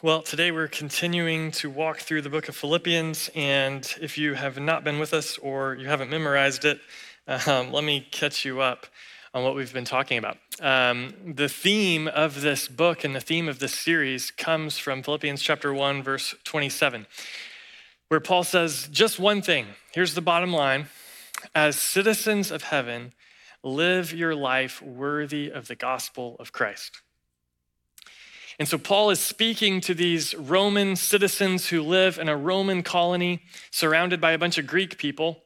Well, today we're continuing to walk through the book of Philippians, and if you have not been with us or you haven't memorized it, um, let me catch you up on what we've been talking about. Um, the theme of this book and the theme of this series comes from Philippians chapter 1, verse 27, where Paul says just one thing. Here's the bottom line As citizens of heaven, live your life worthy of the gospel of Christ. And so Paul is speaking to these Roman citizens who live in a Roman colony surrounded by a bunch of Greek people.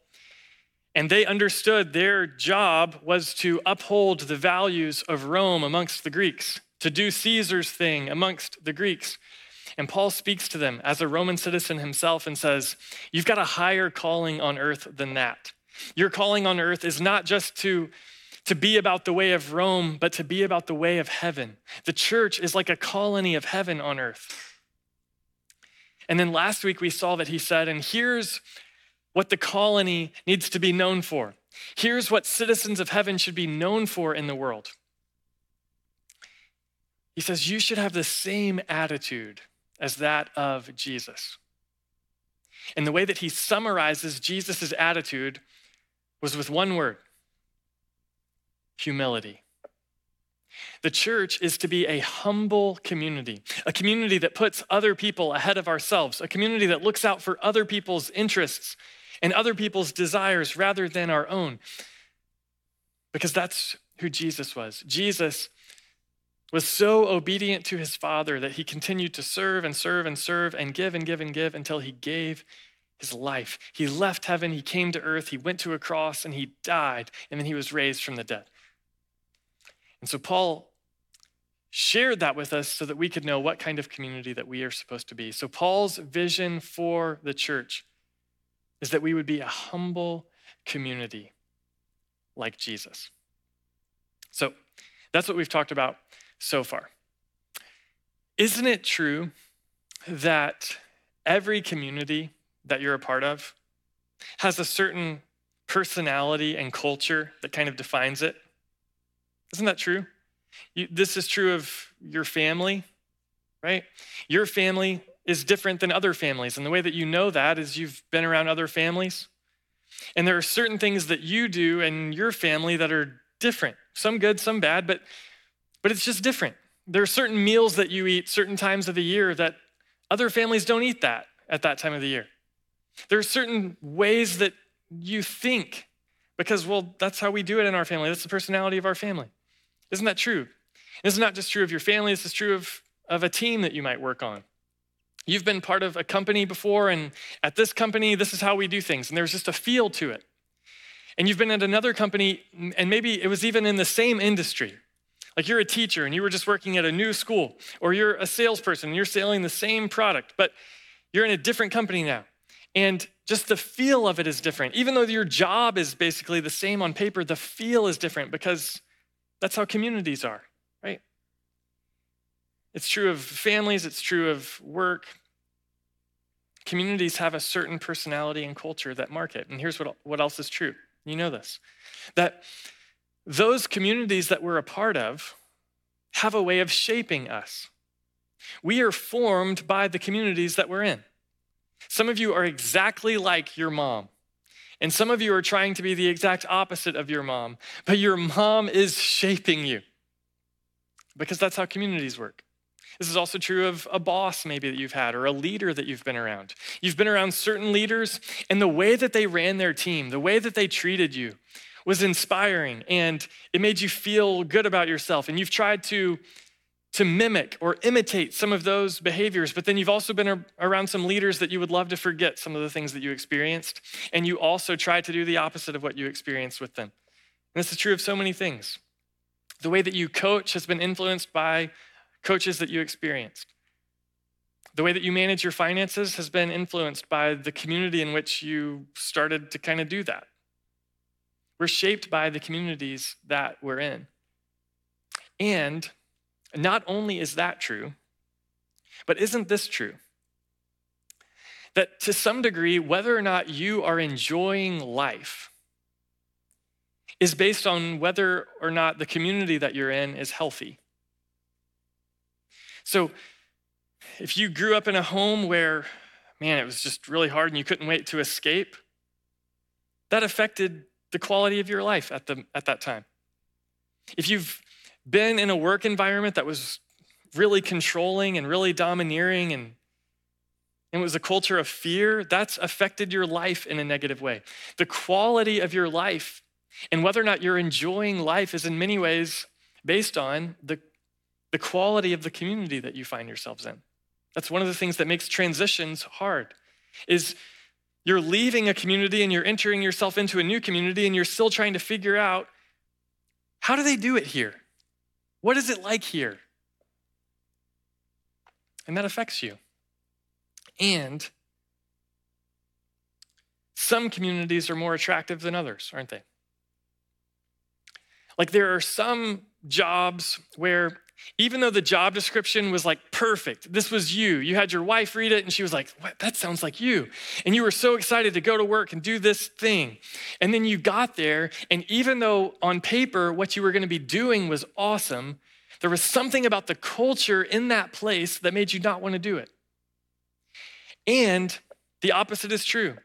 And they understood their job was to uphold the values of Rome amongst the Greeks, to do Caesar's thing amongst the Greeks. And Paul speaks to them as a Roman citizen himself and says, You've got a higher calling on earth than that. Your calling on earth is not just to to be about the way of Rome, but to be about the way of heaven. The church is like a colony of heaven on earth. And then last week we saw that he said, and here's what the colony needs to be known for. Here's what citizens of heaven should be known for in the world. He says, You should have the same attitude as that of Jesus. And the way that he summarizes Jesus' attitude was with one word humility. The church is to be a humble community, a community that puts other people ahead of ourselves, a community that looks out for other people's interests and other people's desires rather than our own. Because that's who Jesus was. Jesus was so obedient to his Father that he continued to serve and serve and serve and give and give and give until he gave his life. He left heaven, he came to earth, he went to a cross, and he died, and then he was raised from the dead. And so Paul shared that with us so that we could know what kind of community that we are supposed to be. So Paul's vision for the church is that we would be a humble community like Jesus. So that's what we've talked about so far. Isn't it true that every community that you're a part of has a certain personality and culture that kind of defines it? Isn't that true? You, this is true of your family, right? Your family is different than other families. And the way that you know that is you've been around other families. And there are certain things that you do in your family that are different, some good, some bad, but, but it's just different. There are certain meals that you eat certain times of the year that other families don't eat that at that time of the year. There are certain ways that you think because, well, that's how we do it in our family. That's the personality of our family. Isn't that true? This is not just true of your family, this is true of, of a team that you might work on. You've been part of a company before, and at this company, this is how we do things, and there's just a feel to it. And you've been at another company, and maybe it was even in the same industry. Like you're a teacher and you were just working at a new school, or you're a salesperson and you're selling the same product, but you're in a different company now. And just the feel of it is different. Even though your job is basically the same on paper, the feel is different because that's how communities are, right? It's true of families, it's true of work. Communities have a certain personality and culture that mark it. And here's what, what else is true you know this that those communities that we're a part of have a way of shaping us. We are formed by the communities that we're in. Some of you are exactly like your mom. And some of you are trying to be the exact opposite of your mom, but your mom is shaping you because that's how communities work. This is also true of a boss, maybe, that you've had, or a leader that you've been around. You've been around certain leaders, and the way that they ran their team, the way that they treated you, was inspiring, and it made you feel good about yourself. And you've tried to to mimic or imitate some of those behaviors, but then you've also been around some leaders that you would love to forget some of the things that you experienced, and you also try to do the opposite of what you experienced with them. And this is true of so many things. The way that you coach has been influenced by coaches that you experienced. The way that you manage your finances has been influenced by the community in which you started to kind of do that. We're shaped by the communities that we're in. Not only is that true, but isn't this true? That to some degree, whether or not you are enjoying life is based on whether or not the community that you're in is healthy. So, if you grew up in a home where, man, it was just really hard and you couldn't wait to escape, that affected the quality of your life at, the, at that time. If you've been in a work environment that was really controlling and really domineering and it was a culture of fear, that's affected your life in a negative way. The quality of your life and whether or not you're enjoying life is in many ways based on the, the quality of the community that you find yourselves in. That's one of the things that makes transitions hard is you're leaving a community and you're entering yourself into a new community and you're still trying to figure out how do they do it here? What is it like here? And that affects you. And some communities are more attractive than others, aren't they? Like there are some jobs where even though the job description was like perfect, this was you. You had your wife read it and she was like, what? that sounds like you. And you were so excited to go to work and do this thing. And then you got there, and even though on paper what you were going to be doing was awesome, there was something about the culture in that place that made you not want to do it. And the opposite is true.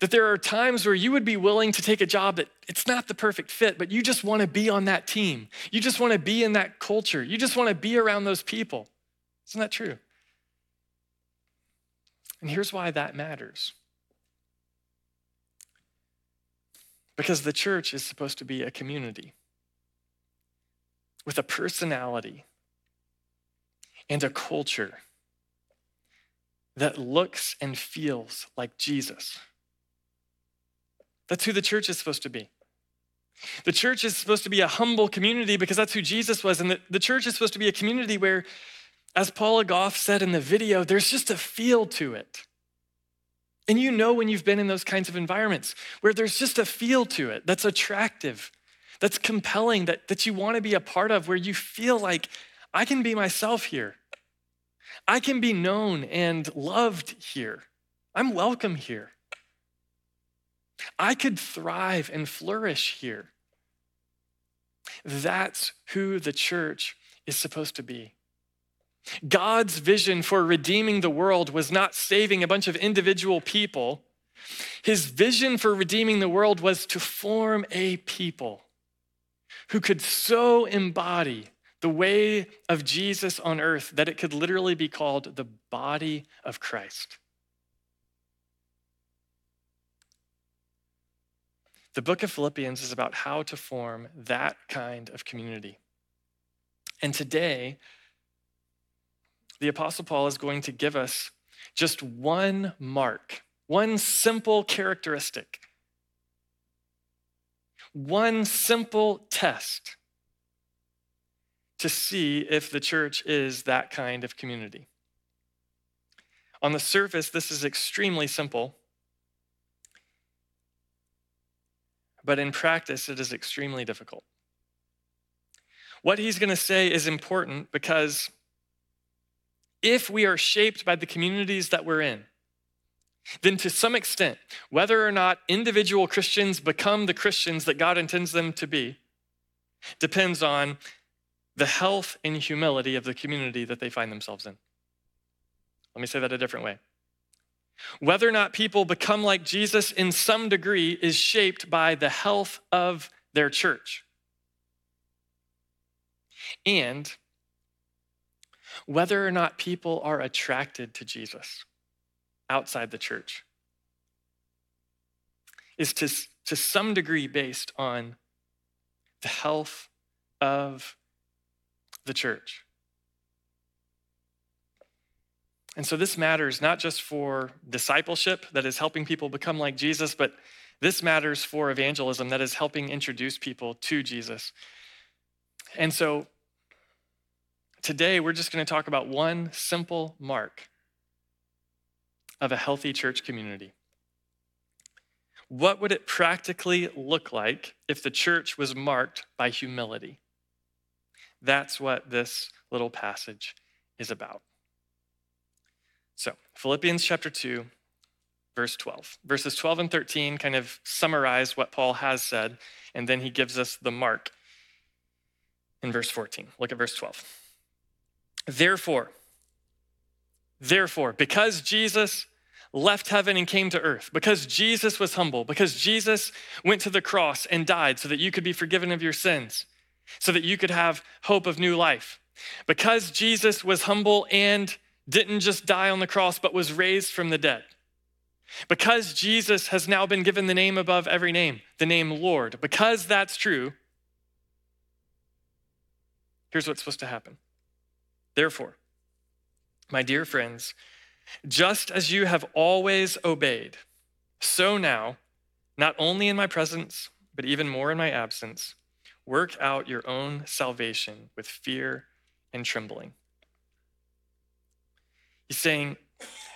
That there are times where you would be willing to take a job that it's not the perfect fit, but you just want to be on that team. You just want to be in that culture. You just want to be around those people. Isn't that true? And here's why that matters. Because the church is supposed to be a community with a personality and a culture that looks and feels like Jesus. That's who the church is supposed to be. The church is supposed to be a humble community because that's who Jesus was. And the, the church is supposed to be a community where, as Paula Goff said in the video, there's just a feel to it. And you know when you've been in those kinds of environments where there's just a feel to it that's attractive, that's compelling, that, that you want to be a part of, where you feel like I can be myself here. I can be known and loved here. I'm welcome here. I could thrive and flourish here. That's who the church is supposed to be. God's vision for redeeming the world was not saving a bunch of individual people. His vision for redeeming the world was to form a people who could so embody the way of Jesus on earth that it could literally be called the body of Christ. The book of Philippians is about how to form that kind of community. And today, the Apostle Paul is going to give us just one mark, one simple characteristic, one simple test to see if the church is that kind of community. On the surface, this is extremely simple, but in practice, it is extremely difficult. What he's going to say is important because if we are shaped by the communities that we're in, then to some extent, whether or not individual Christians become the Christians that God intends them to be, depends on the health and humility of the community that they find themselves in. Let me say that a different way. Whether or not people become like Jesus in some degree is shaped by the health of their church. And whether or not people are attracted to Jesus outside the church is to, to some degree based on the health of the church. And so this matters not just for discipleship that is helping people become like Jesus, but this matters for evangelism that is helping introduce people to Jesus. And so today we're just going to talk about one simple mark of a healthy church community. What would it practically look like if the church was marked by humility? That's what this little passage is about. So, Philippians chapter 2, verse 12. Verses 12 and 13 kind of summarize what Paul has said, and then he gives us the mark in verse 14. Look at verse 12. Therefore, Therefore, because Jesus left heaven and came to earth, because Jesus was humble, because Jesus went to the cross and died so that you could be forgiven of your sins, so that you could have hope of new life, because Jesus was humble and didn't just die on the cross, but was raised from the dead. Because Jesus has now been given the name above every name, the name Lord, because that's true, here's what's supposed to happen. Therefore, my dear friends, just as you have always obeyed, so now, not only in my presence, but even more in my absence, work out your own salvation with fear and trembling. He's saying,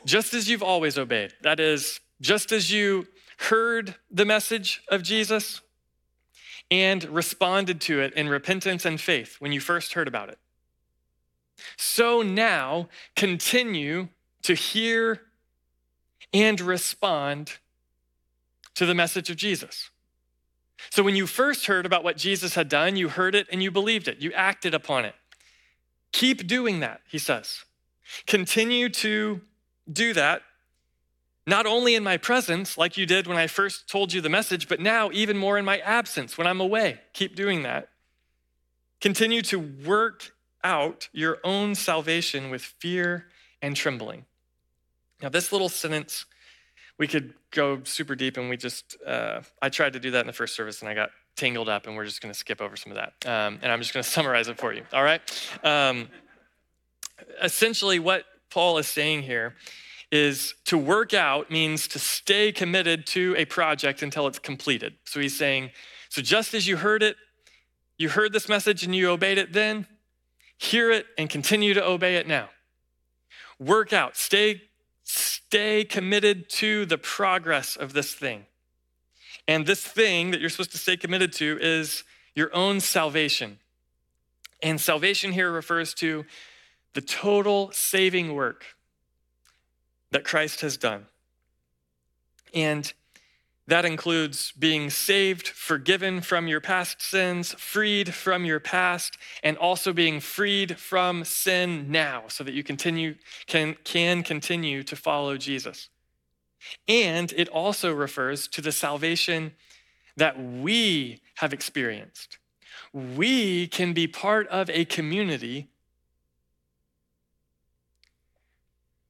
just as you've always obeyed, that is, just as you heard the message of Jesus and responded to it in repentance and faith when you first heard about it. So now continue to hear and respond to the message of Jesus. So when you first heard about what Jesus had done, you heard it and you believed it, you acted upon it. Keep doing that, he says. Continue to do that, not only in my presence, like you did when I first told you the message, but now even more in my absence when I'm away. Keep doing that. Continue to work out your own salvation with fear and trembling. Now, this little sentence, we could go super deep, and we just, uh, I tried to do that in the first service, and I got tangled up, and we're just going to skip over some of that. Um, and I'm just going to summarize it for you, all right? Um, essentially, what Paul is saying here is to work out means to stay committed to a project until it's completed. So he's saying, so just as you heard it, you heard this message and you obeyed it then, hear it and continue to obey it now. Work out, stay, stay committed to the progress of this thing. And this thing that you're supposed to stay committed to is your own salvation. And salvation here refers to the total saving work that Christ has done. And that includes being saved, forgiven from your past sins, freed from your past, and also being freed from sin now so that you continue, can, can continue to follow Jesus. And it also refers to the salvation that we have experienced. We can be part of a community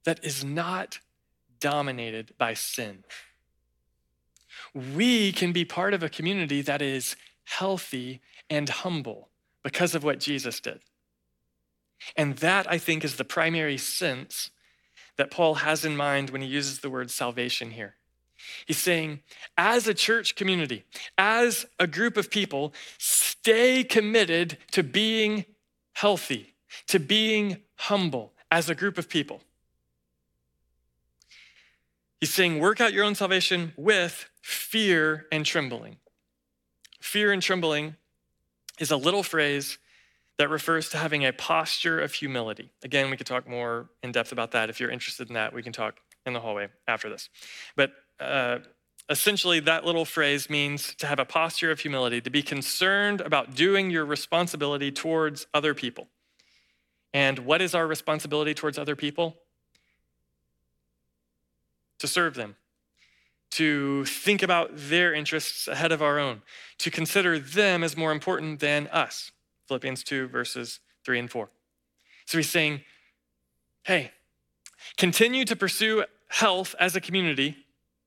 that is not dominated by sin we can be part of a community that is healthy and humble because of what Jesus did. And that, I think, is the primary sense that Paul has in mind when he uses the word salvation here. He's saying, as a church community, as a group of people, stay committed to being healthy, to being humble as a group of people. He's saying, work out your own salvation with fear and trembling. Fear and trembling is a little phrase that refers to having a posture of humility. Again, we could talk more in depth about that. If you're interested in that, we can talk in the hallway after this. But uh, essentially, that little phrase means to have a posture of humility, to be concerned about doing your responsibility towards other people. And what is our responsibility towards other people? To serve them, to think about their interests ahead of our own, to consider them as more important than us. Philippians 2, verses 3 and 4. So he's saying, hey, continue to pursue health as a community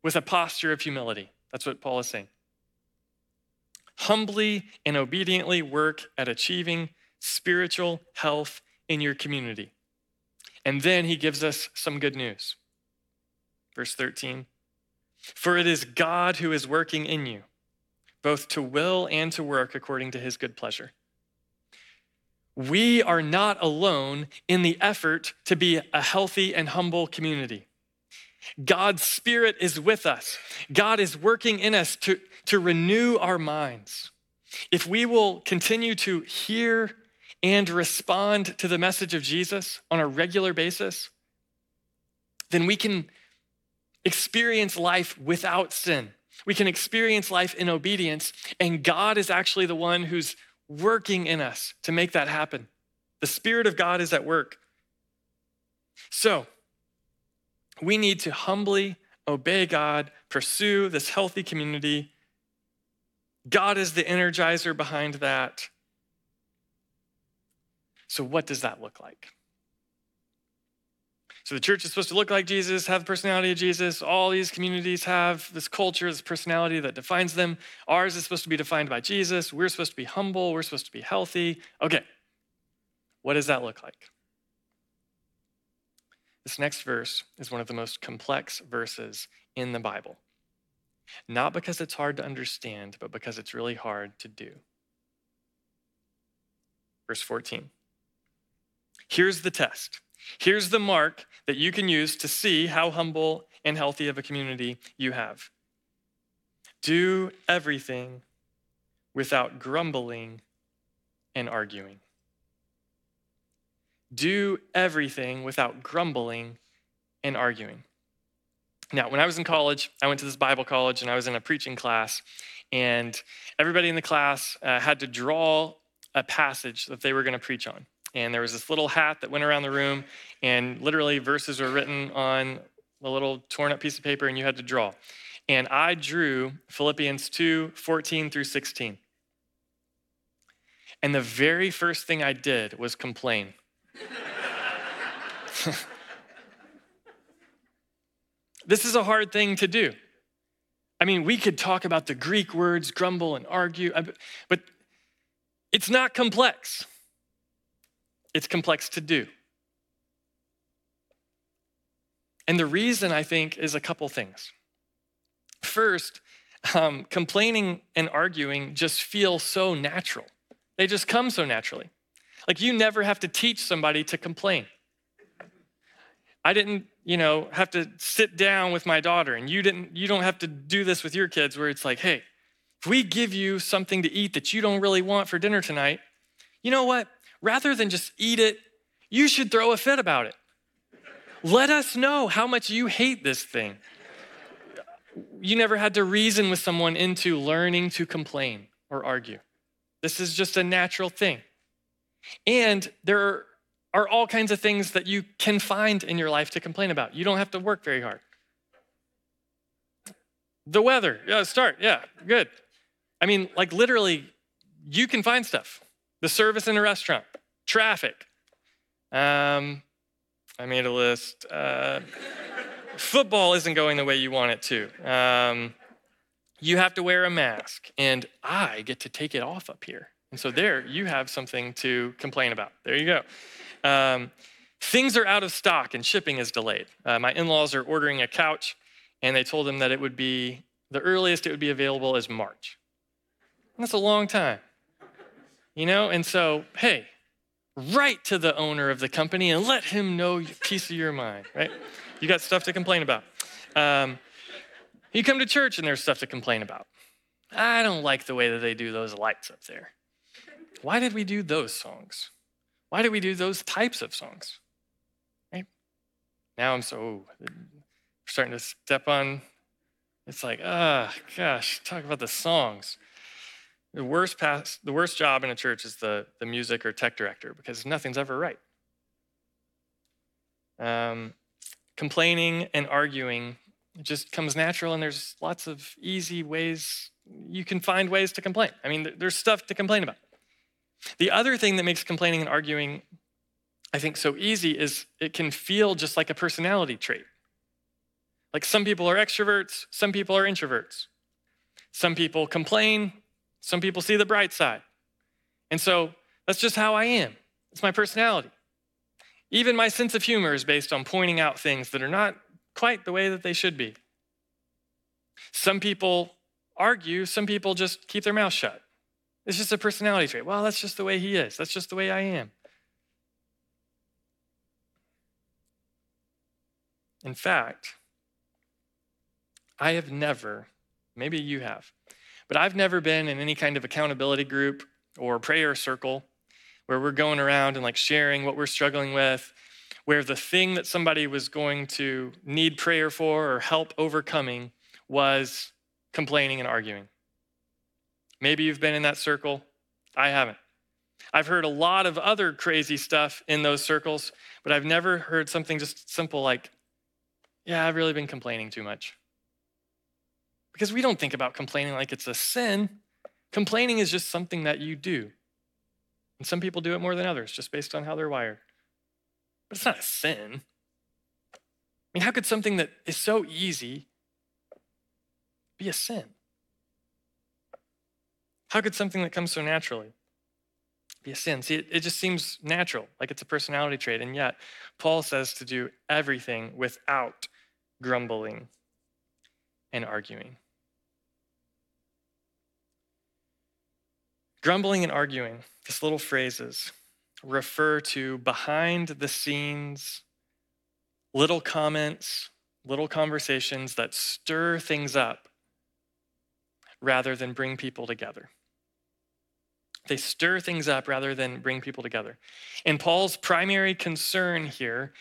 with a posture of humility. That's what Paul is saying. Humbly and obediently work at achieving spiritual health in your community. And then he gives us some good news. Verse 13 for it is God who is working in you, both to will and to work according to his good pleasure. We are not alone in the effort to be a healthy and humble community. God's Spirit is with us. God is working in us to, to renew our minds. If we will continue to hear and respond to the message of Jesus on a regular basis, then we can experience life without sin. We can experience life in obedience, and God is actually the one who's working in us to make that happen. The Spirit of God is at work. So, We need to humbly obey God, pursue this healthy community. God is the energizer behind that. So, what does that look like? So, the church is supposed to look like Jesus, have the personality of Jesus. All these communities have this culture, this personality that defines them. Ours is supposed to be defined by Jesus. We're supposed to be humble. We're supposed to be healthy. Okay, what does that look like? This next verse is one of the most complex verses in the Bible. Not because it's hard to understand, but because it's really hard to do. Verse 14. Here's the test. Here's the mark that you can use to see how humble and healthy of a community you have. Do everything without grumbling and arguing. Do everything without grumbling and arguing. Now, when I was in college, I went to this Bible college and I was in a preaching class, and everybody in the class uh, had to draw a passage that they were going to preach on. And there was this little hat that went around the room, and literally verses were written on a little torn up piece of paper, and you had to draw. And I drew Philippians 2 14 through 16. And the very first thing I did was complain. this is a hard thing to do. I mean, we could talk about the Greek words, grumble and argue, uh, but it's not complex. It's complex to do. And the reason I think is a couple things. First, um, complaining and arguing just feel so natural, they just come so naturally. Like you never have to teach somebody to complain. I didn't, you know, have to sit down with my daughter and you didn't you don't have to do this with your kids where it's like, "Hey, if we give you something to eat that you don't really want for dinner tonight, you know what? Rather than just eat it, you should throw a fit about it. Let us know how much you hate this thing. You never had to reason with someone into learning to complain or argue. This is just a natural thing. And there are all kinds of things that you can find in your life to complain about. You don't have to work very hard. The weather, yeah, start, yeah, good. I mean, like literally, you can find stuff. The service in a restaurant, traffic. Um, I made a list. Uh, football isn't going the way you want it to. Um, you have to wear a mask, and I get to take it off up here. And so there you have something to complain about. There you go. Um, things are out of stock and shipping is delayed. Uh, my in laws are ordering a couch, and they told them that it would be the earliest it would be available is March. And that's a long time. You know, and so, hey, write to the owner of the company and let him know piece of your mind, right? You got stuff to complain about. Um, you come to church and there's stuff to complain about. I don't like the way that they do those lights up there. Why did we do those songs? Why did we do those types of songs? Right? Now I'm so starting to step on. It's like, ah, oh, gosh, talk about the songs. The worst pass, the worst job in a church is the, the music or tech director because nothing's ever right. Um, complaining and arguing just comes natural, and there's lots of easy ways you can find ways to complain. I mean, there's stuff to complain about. The other thing that makes complaining and arguing, I think, so easy is it can feel just like a personality trait. Like some people are extroverts, some people are introverts. Some people complain, some people see the bright side. And so that's just how I am. It's my personality. Even my sense of humor is based on pointing out things that are not quite the way that they should be. Some people argue, some people just keep their mouth shut. It's just a personality trait. Well, that's just the way he is. That's just the way I am. In fact, I have never, maybe you have, but I've never been in any kind of accountability group or prayer circle where we're going around and like sharing what we're struggling with, where the thing that somebody was going to need prayer for or help overcoming was complaining and arguing. Maybe you've been in that circle. I haven't. I've heard a lot of other crazy stuff in those circles, but I've never heard something just simple like, Yeah, I've really been complaining too much. Because we don't think about complaining like it's a sin. Complaining is just something that you do. And some people do it more than others, just based on how they're wired. But it's not a sin. I mean, how could something that is so easy be a sin? How could something that comes so naturally be a sin? See, it, it just seems natural, like it's a personality trait. And yet, Paul says to do everything without grumbling and arguing. Grumbling and arguing, these little phrases, refer to behind the scenes, little comments, little conversations that stir things up rather than bring people together. They stir things up rather than bring people together. And Paul's primary concern here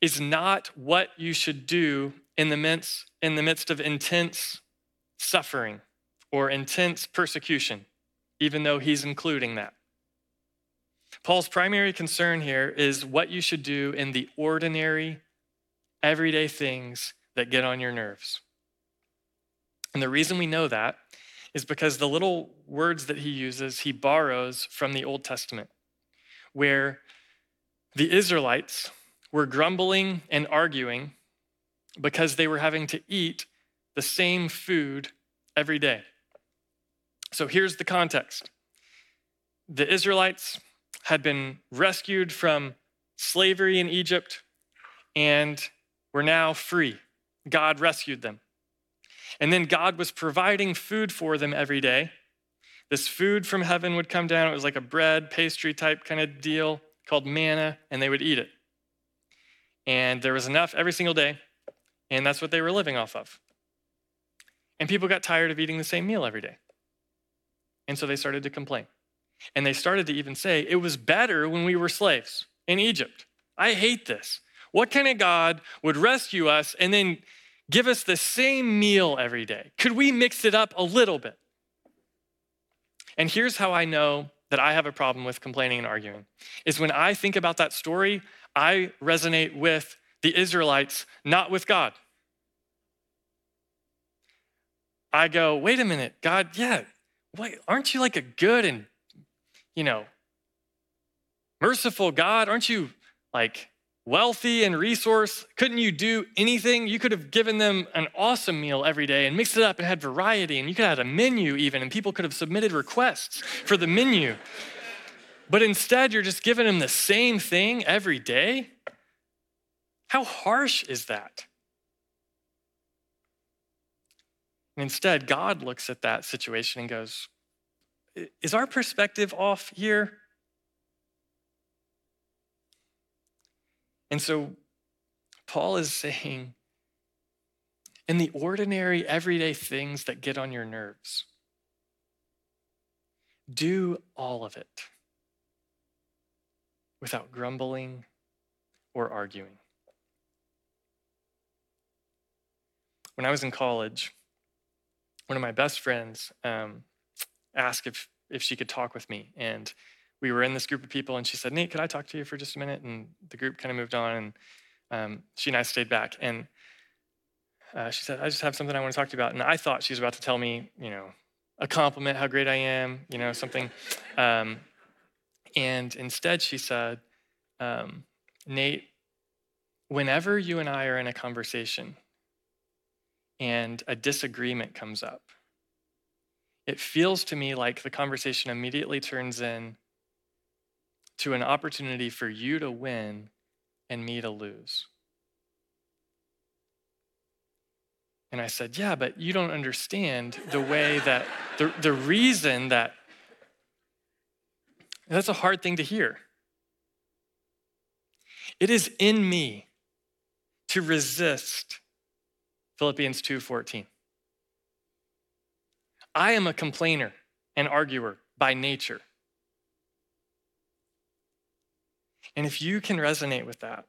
is not what you should do in the midst, in the midst of intense suffering or intense persecution, even though he's including that. Paul's primary concern here is what you should do in the ordinary, everyday things that get on your nerves. And the reason we know that is because the little words that he uses, he borrows from the Old Testament, where the Israelites were grumbling and arguing because they were having to eat the same food every day. So here's the context the Israelites had been rescued from slavery in Egypt and were now free. God rescued them. And then God was providing food for them every day. This food from heaven would come down. It was like a bread, pastry type kind of deal called manna, and they would eat it. And there was enough every single day, and that's what they were living off of. And people got tired of eating the same meal every day. And so they started to complain. And they started to even say, it was better when we were slaves in Egypt. I hate this. What kind of God would rescue us and then give us the same meal every day? Could we mix it up a little bit? And here's how I know that I have a problem with complaining and arguing is when I think about that story, I resonate with the Israelites, not with God. I go, wait a minute, God, yeah, wait, aren't you like a good and, you know, merciful God? Aren't you like wealthy and resource, couldn't you do anything? You could have given them an awesome meal every day and mixed it up and had variety, and you could have had a menu even, and people could have submitted requests for the menu. But instead, you're just giving them the same thing every day? How harsh is that? And instead, God looks at that situation and goes, Is our perspective off here? And so Paul is saying, in the ordinary, everyday things that get on your nerves, do all of it without grumbling or arguing. When I was in college, one of my best friends um, asked if, if she could talk with me. And we were in this group of people, and she said, Nate, could I talk to you for just a minute? And the group kind of moved on, and um, she and I stayed back. And uh, she said, I just have something I want to talk to you about. And I thought she was about to tell me, you know, a compliment, how great I am, you know, something. Um, and instead, she said, um, Nate, whenever you and I are in a conversation and a disagreement comes up, it feels to me like the conversation immediately turns in to an opportunity for you to win and me to lose. And I said, Yeah, but you don't understand the way that, the, the reason that, that's a hard thing to hear. It is in me to resist Philippians 2:14. I am a complainer and arguer by nature. And if you can resonate with that,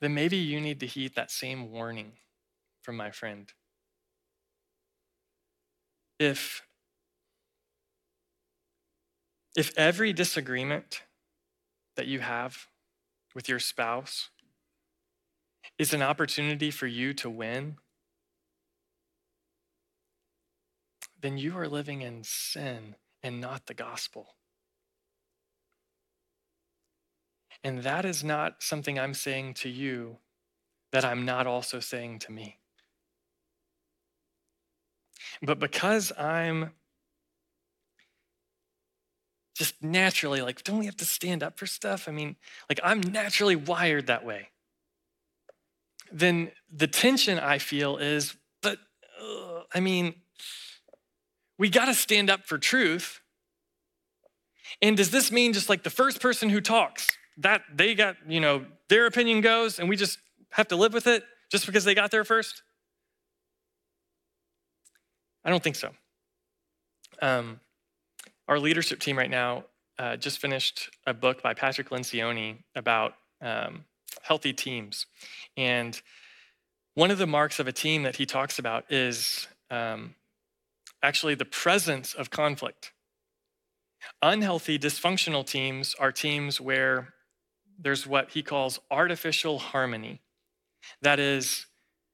then maybe you need to heed that same warning from my friend. If, if every disagreement that you have with your spouse is an opportunity for you to win, then you are living in sin and not the gospel. And that is not something I'm saying to you that I'm not also saying to me. But because I'm just naturally like, don't we have to stand up for stuff? I mean, like, I'm naturally wired that way. Then the tension I feel is, but uh, I mean, we got to stand up for truth. And does this mean just like the first person who talks, that they got, you know, their opinion goes and we just have to live with it just because they got there first? I don't think so. Um, our leadership team right now uh, just finished a book by Patrick Lencioni about um, healthy teams. And one of the marks of a team that he talks about is um, actually the presence of conflict. Unhealthy, dysfunctional teams are teams where there's what he calls artificial harmony. That is,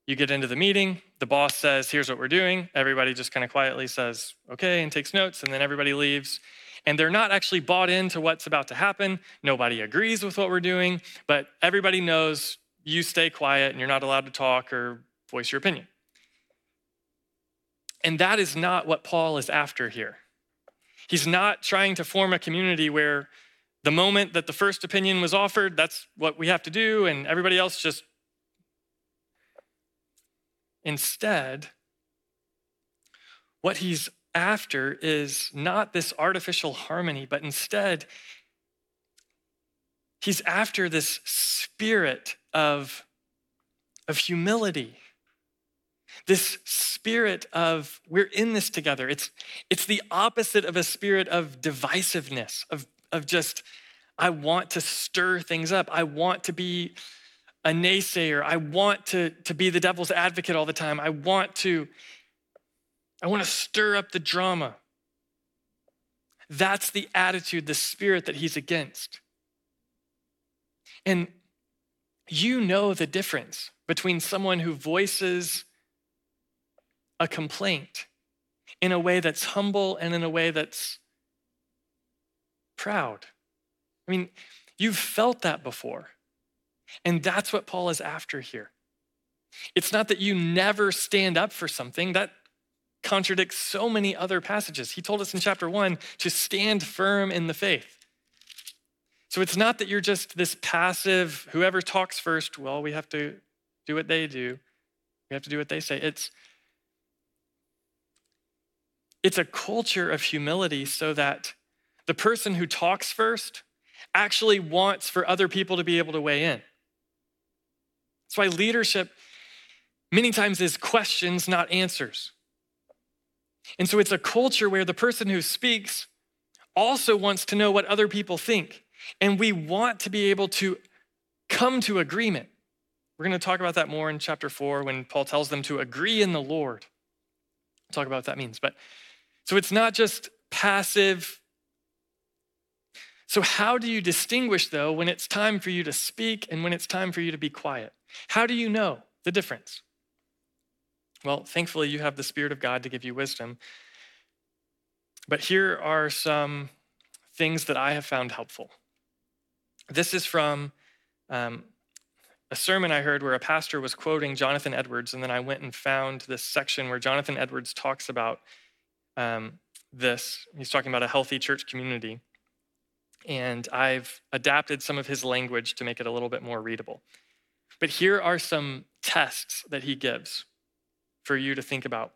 you get into the meeting, the boss says, Here's what we're doing. Everybody just kind of quietly says, Okay, and takes notes, and then everybody leaves. And they're not actually bought into what's about to happen. Nobody agrees with what we're doing, but everybody knows you stay quiet and you're not allowed to talk or voice your opinion. And that is not what Paul is after here. He's not trying to form a community where the moment that the first opinion was offered, that's what we have to do, and everybody else just Instead, what he's after is not this artificial harmony, but instead, he's after this spirit of, of humility. This spirit of we're in this together. It's, it's the opposite of a spirit of divisiveness, of, of just, I want to stir things up. I want to be a naysayer. I want to, to be the devil's advocate all the time. I want to, I want to stir up the drama. That's the attitude, the spirit that he's against. And you know the difference between someone who voices a complaint in a way that's humble and in a way that's proud. I mean, you've felt that before. And that's what Paul is after here. It's not that you never stand up for something, that contradicts so many other passages. He told us in chapter one to stand firm in the faith. So it's not that you're just this passive, whoever talks first, well, we have to do what they do, we have to do what they say. It's it's a culture of humility so that the person who talks first actually wants for other people to be able to weigh in. That's why leadership many times is questions, not answers. And so it's a culture where the person who speaks also wants to know what other people think. And we want to be able to come to agreement. We're going to talk about that more in chapter four when Paul tells them to agree in the Lord. We'll talk about what that means. But so it's not just passive. So, how do you distinguish, though, when it's time for you to speak and when it's time for you to be quiet? How do you know the difference? Well, thankfully, you have the Spirit of God to give you wisdom. But here are some things that I have found helpful. This is from um, a sermon I heard where a pastor was quoting Jonathan Edwards, and then I went and found this section where Jonathan Edwards talks about um, this. He's talking about a healthy church community. And I've adapted some of his language to make it a little bit more readable. But here are some tests that he gives for you to think about.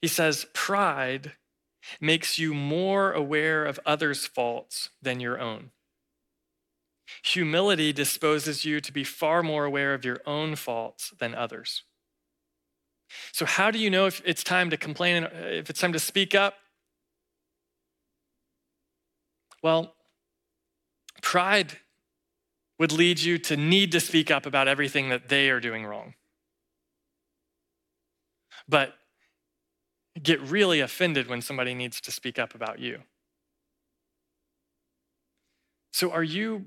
He says, Pride makes you more aware of others' faults than your own. Humility disposes you to be far more aware of your own faults than others. So, how do you know if it's time to complain, uh, if it's time to speak up? Well, pride would lead you to need to speak up about everything that they are doing wrong. But get really offended when somebody needs to speak up about you. So are you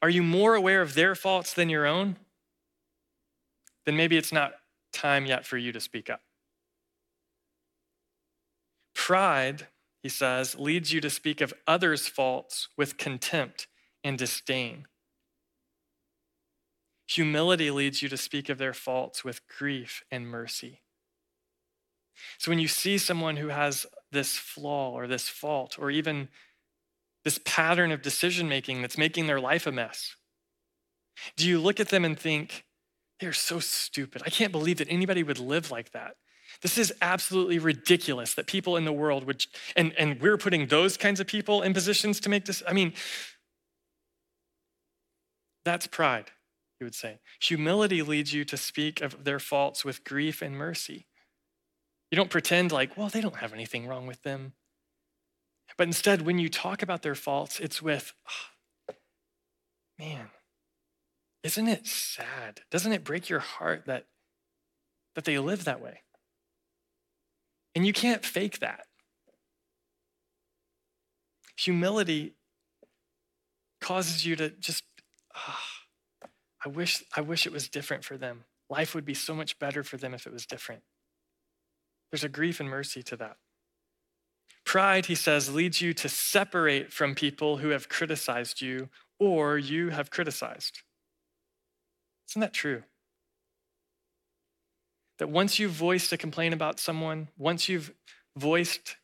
Are you more aware of their faults than your own? Then maybe it's not time yet for you to speak up. Pride, he says, leads you to speak of others' faults with contempt and disdain. Humility leads you to speak of their faults with grief and mercy. So when you see someone who has this flaw or this fault or even this pattern of decision making that's making their life a mess, do you look at them and think, they're so stupid? I can't believe that anybody would live like that. This is absolutely ridiculous that people in the world would, and, and we're putting those kinds of people in positions to make this. I mean, that's pride, you would say. Humility leads you to speak of their faults with grief and mercy. You don't pretend like, well, they don't have anything wrong with them. But instead, when you talk about their faults, it's with, oh, man, isn't it sad? Doesn't it break your heart that, that they live that way? And you can't fake that. Humility causes you to just, oh, I wish, I wish it was different for them. Life would be so much better for them if it was different. There's a grief and mercy to that. Pride, he says, leads you to separate from people who have criticized you or you have criticized. Isn't that true? That once you've voiced a complaint about someone, once you've voiced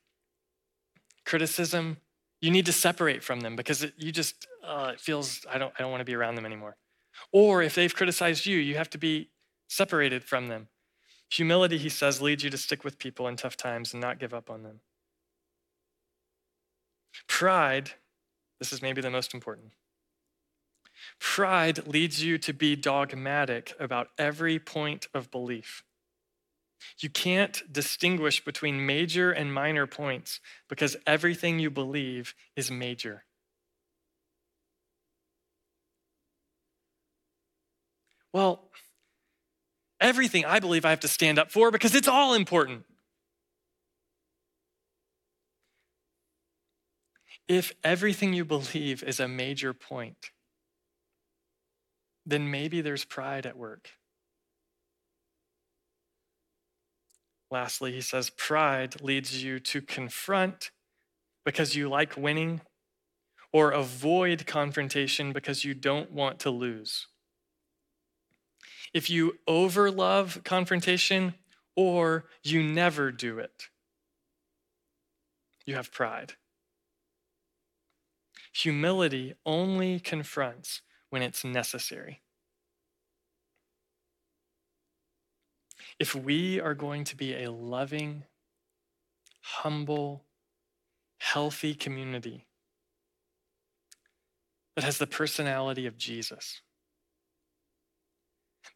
criticism, you need to separate from them because it, you just uh, it feels I don't I don't want to be around them anymore. Or if they've criticized you, you have to be separated from them. Humility, he says, leads you to stick with people in tough times and not give up on them. Pride, this is maybe the most important. Pride leads you to be dogmatic about every point of belief. You can't distinguish between major and minor points because everything you believe is major. Well, everything I believe I have to stand up for because it's all important. If everything you believe is a major point, then maybe there's pride at work. Lastly, he says, pride leads you to confront because you like winning or avoid confrontation because you don't want to lose. If you overlove confrontation or you never do it, you have pride. Humility only confronts when it's necessary. If we are going to be a loving, humble, healthy community that has the personality of Jesus,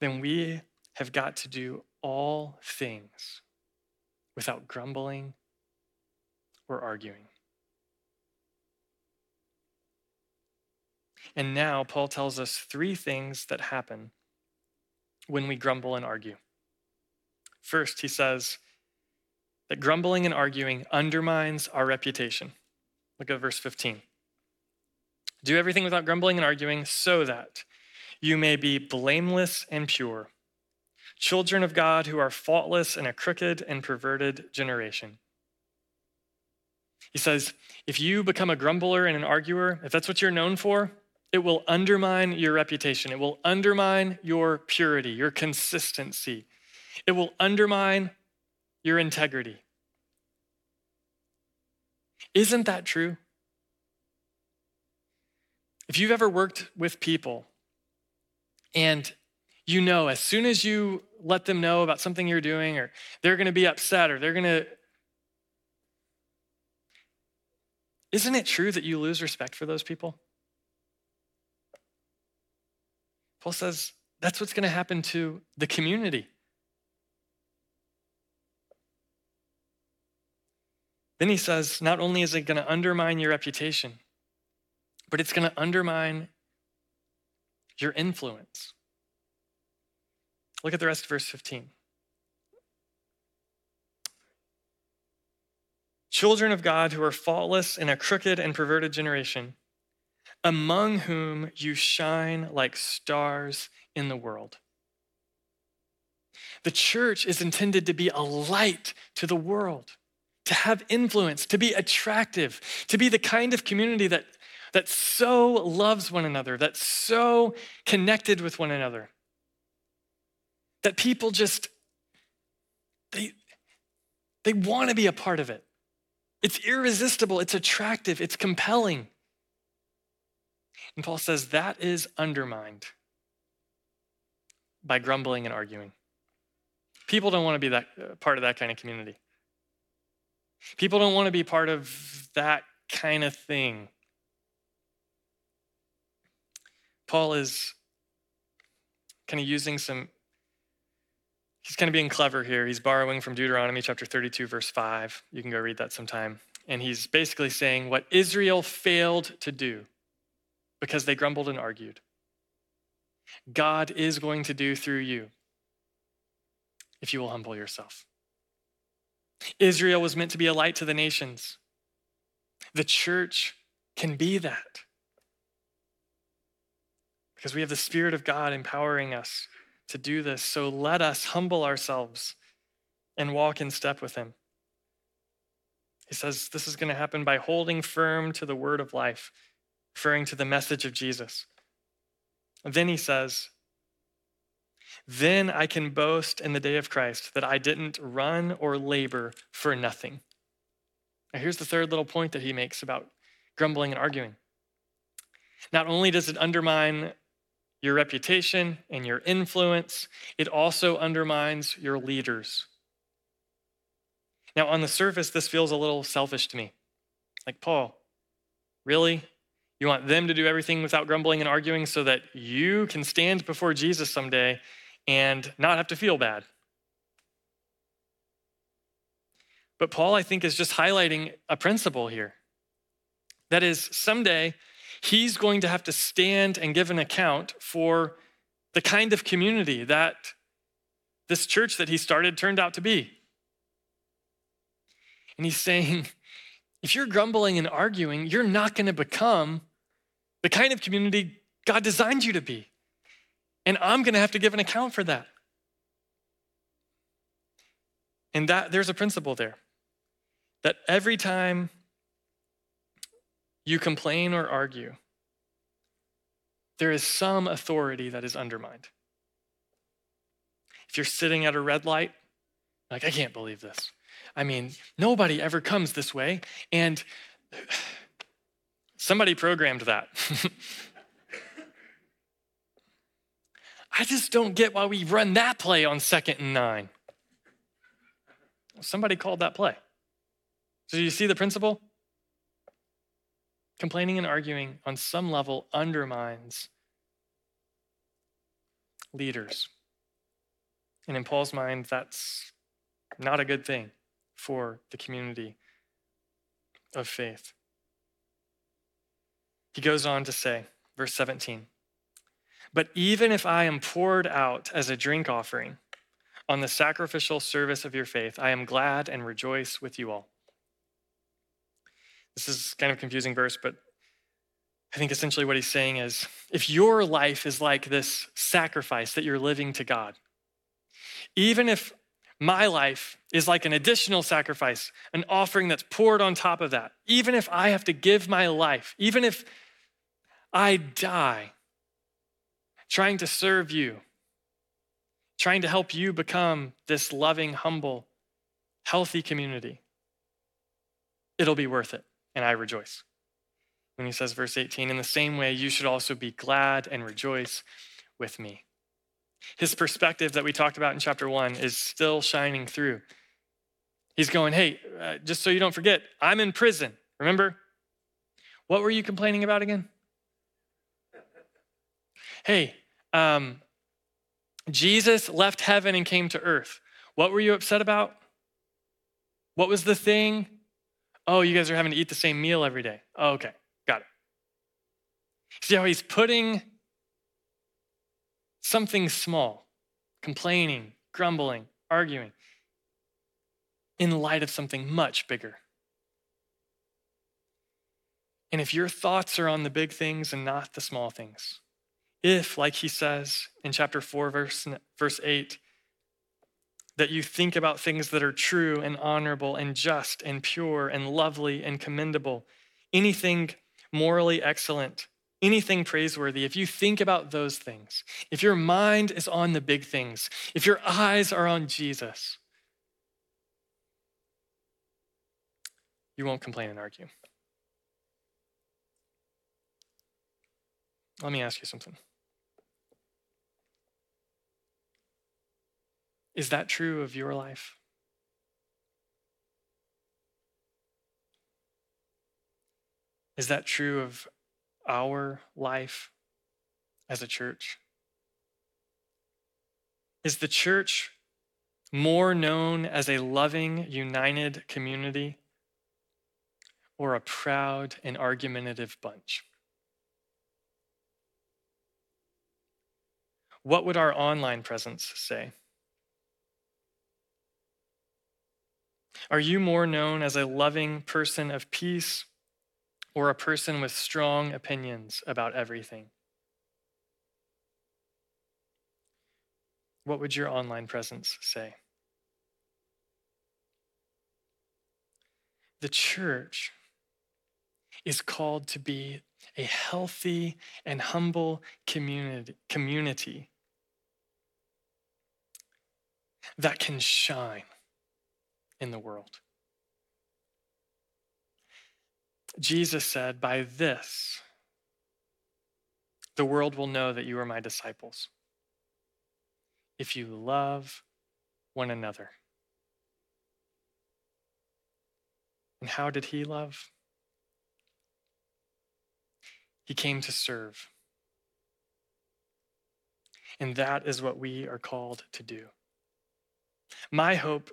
then we have got to do all things without grumbling or arguing. And now Paul tells us three things that happen when we grumble and argue. First, he says that grumbling and arguing undermines our reputation. Look at verse 15. Do everything without grumbling and arguing so that you may be blameless and pure, children of God who are faultless in a crooked and perverted generation. He says, if you become a grumbler and an arguer, if that's what you're known for, it will undermine your reputation. It will undermine your purity, your consistency. It will undermine your integrity. Isn't that true? If you've ever worked with people and you know as soon as you let them know about something you're doing or they're going to be upset or they're going to Isn't it true that you lose respect for those people? Paul says that's what's going to happen to the community. Then he says, not only is it going to undermine your reputation, but it's going to undermine your influence. Look at the rest of verse 15. Children of God who are faultless in a crooked and perverted generation among whom you shine like stars in the world. The church is intended to be a light to the world, to have influence, to be attractive, to be the kind of community that, that so loves one another, that's so connected with one another, that people just, they, they want to be a part of it. It's irresistible, it's attractive, it's compelling. And Paul says that is undermined by grumbling and arguing. People don't want to be that uh, part of that kind of community. People don't want to be part of that kind of thing. Paul is kind of using some he's kind of being clever here. He's borrowing from Deuteronomy chapter 32 verse 5. You can go read that sometime. And he's basically saying what Israel failed to do because they grumbled and argued. God is going to do through you if you will humble yourself. Israel was meant to be a light to the nations. The church can be that because we have the Spirit of God empowering us to do this. So let us humble ourselves and walk in step with Him. He says this is going to happen by holding firm to the word of life, referring to the message of Jesus. then he says, then I can boast in the day of Christ that I didn't run or labor for nothing. Now, here's the third little point that he makes about grumbling and arguing. Not only does it undermine your reputation and your influence, it also undermines your leaders. Now, on the surface, this feels a little selfish to me. Like, Paul, really? You want them to do everything without grumbling and arguing so that you can stand before Jesus someday and not have to feel bad. But Paul, I think, is just highlighting a principle here. That is, someday he's going to have to stand and give an account for the kind of community that this church that he started turned out to be. And he's saying, if you're grumbling and arguing, you're not going to become the kind of community God designed you to be. And I'm going to have to give an account for that. And that there's a principle there that every time you complain or argue, there is some authority that is undermined. If you're sitting at a red light, like, I can't believe this. I mean, nobody ever comes this way. And somebody programmed that. I just don't get why we run that play on second and nine. Somebody called that play. So, you see the principle? Complaining and arguing on some level undermines leaders. And in Paul's mind, that's not a good thing for the community of faith. He goes on to say, verse 17 but even if I am poured out as a drink offering on the sacrificial service of your faith, I am glad and rejoice with you all. This is kind of confusing verse, but I think essentially what he's saying is if your life is like this sacrifice that you're living to God, even if my life is like an additional sacrifice, an offering that's poured on top of that, even if I have to give my life, even if I die, trying to serve you, trying to help you become this loving, humble, healthy community, it'll be worth it. And I rejoice. When he says, verse 18, in the same way, you should also be glad and rejoice with me. His perspective that we talked about in chapter one is still shining through. He's going, hey, uh, just so you don't forget, I'm in prison. Remember? What were you complaining about again? Hey, um, Jesus left heaven and came to earth. What were you upset about? What was the thing? Oh, you guys are having to eat the same meal every day. Oh, okay, got it. See how he's putting something small, complaining, grumbling, arguing, in light of something much bigger. And if your thoughts are on the big things and not the small things, if, like he says in chapter 4, verse, verse 8, that you think about things that are true and honorable and just and pure and lovely and commendable, anything morally excellent, anything praiseworthy, if you think about those things, if your mind is on the big things, if your eyes are on Jesus, you won't complain and argue. Let me ask you something. Is that true of your life? Is that true of our life as a church? Is the church more known as a loving, united community or a proud and argumentative bunch? What would our online presence say? Are you more known as a loving person of peace or a person with strong opinions about everything? What would your online presence say? The church is called to be a healthy and humble community, community that can shine in the world. Jesus said, By this, the world will know that you are my disciples if you love one another. And how did he love? He came to serve. And that is what we are called to do. My hope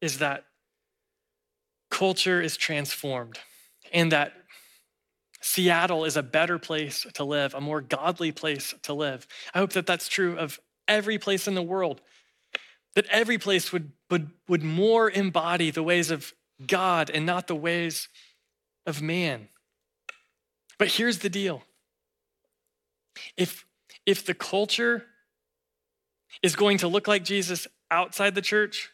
is that culture is transformed and that Seattle is a better place to live, a more godly place to live. I hope that that's true of every place in the world, that every place would, would, would more embody the ways of God and not the ways of man. But here's the deal if, if the culture is going to look like Jesus outside the church,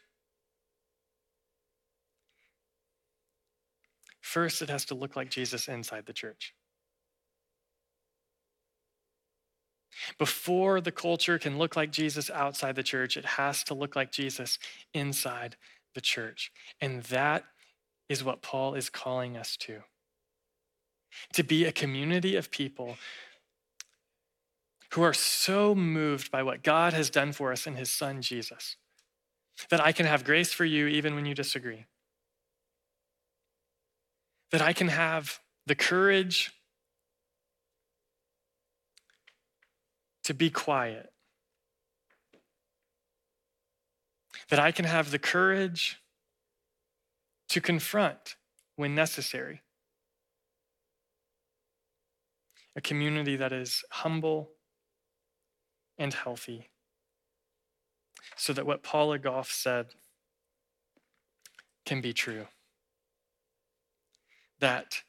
First, it has to look like Jesus inside the church. Before the culture can look like Jesus outside the church, it has to look like Jesus inside the church. And that is what Paul is calling us to to be a community of people who are so moved by what God has done for us in his son Jesus that I can have grace for you even when you disagree that I can have the courage to be quiet, that I can have the courage to confront when necessary. A community that is humble and healthy, so that what Paula Goff said can be true that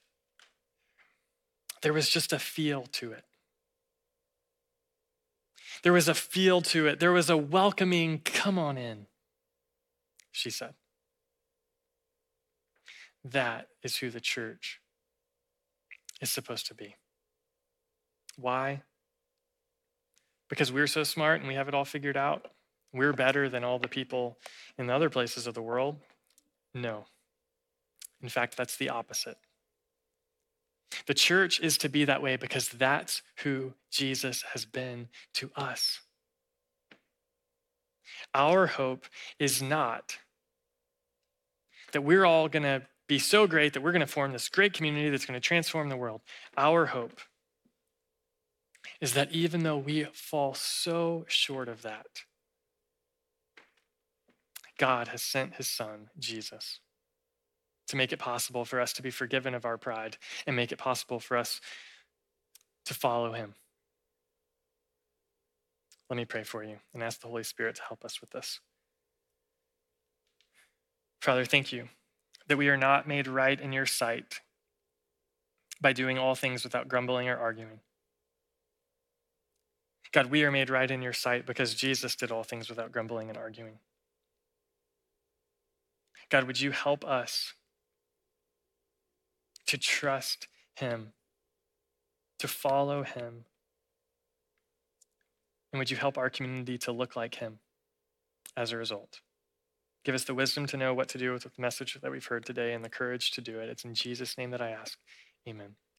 there was just a feel to it. There was a feel to it. There was a welcoming, come on in, she said. That is who the church is supposed to be. Why? Because we're so smart and we have it all figured out? We're better than all the people in the other places of the world? No. In fact, that's the opposite. The church is to be that way because that's who Jesus has been to us. Our hope is not that we're all going to be so great that we're going to form this great community that's going to transform the world. Our hope is that even though we fall so short of that, God has sent his son, Jesus to make it possible for us to be forgiven of our pride and make it possible for us to follow him. Let me pray for you and ask the Holy Spirit to help us with this. Father, thank you that we are not made right in your sight by doing all things without grumbling or arguing. God, we are made right in your sight because Jesus did all things without grumbling and arguing. God, would you help us to trust him, to follow him? And would you help our community to look like him as a result? Give us the wisdom to know what to do with the message that we've heard today and the courage to do it. It's in Jesus' name that I ask. Amen.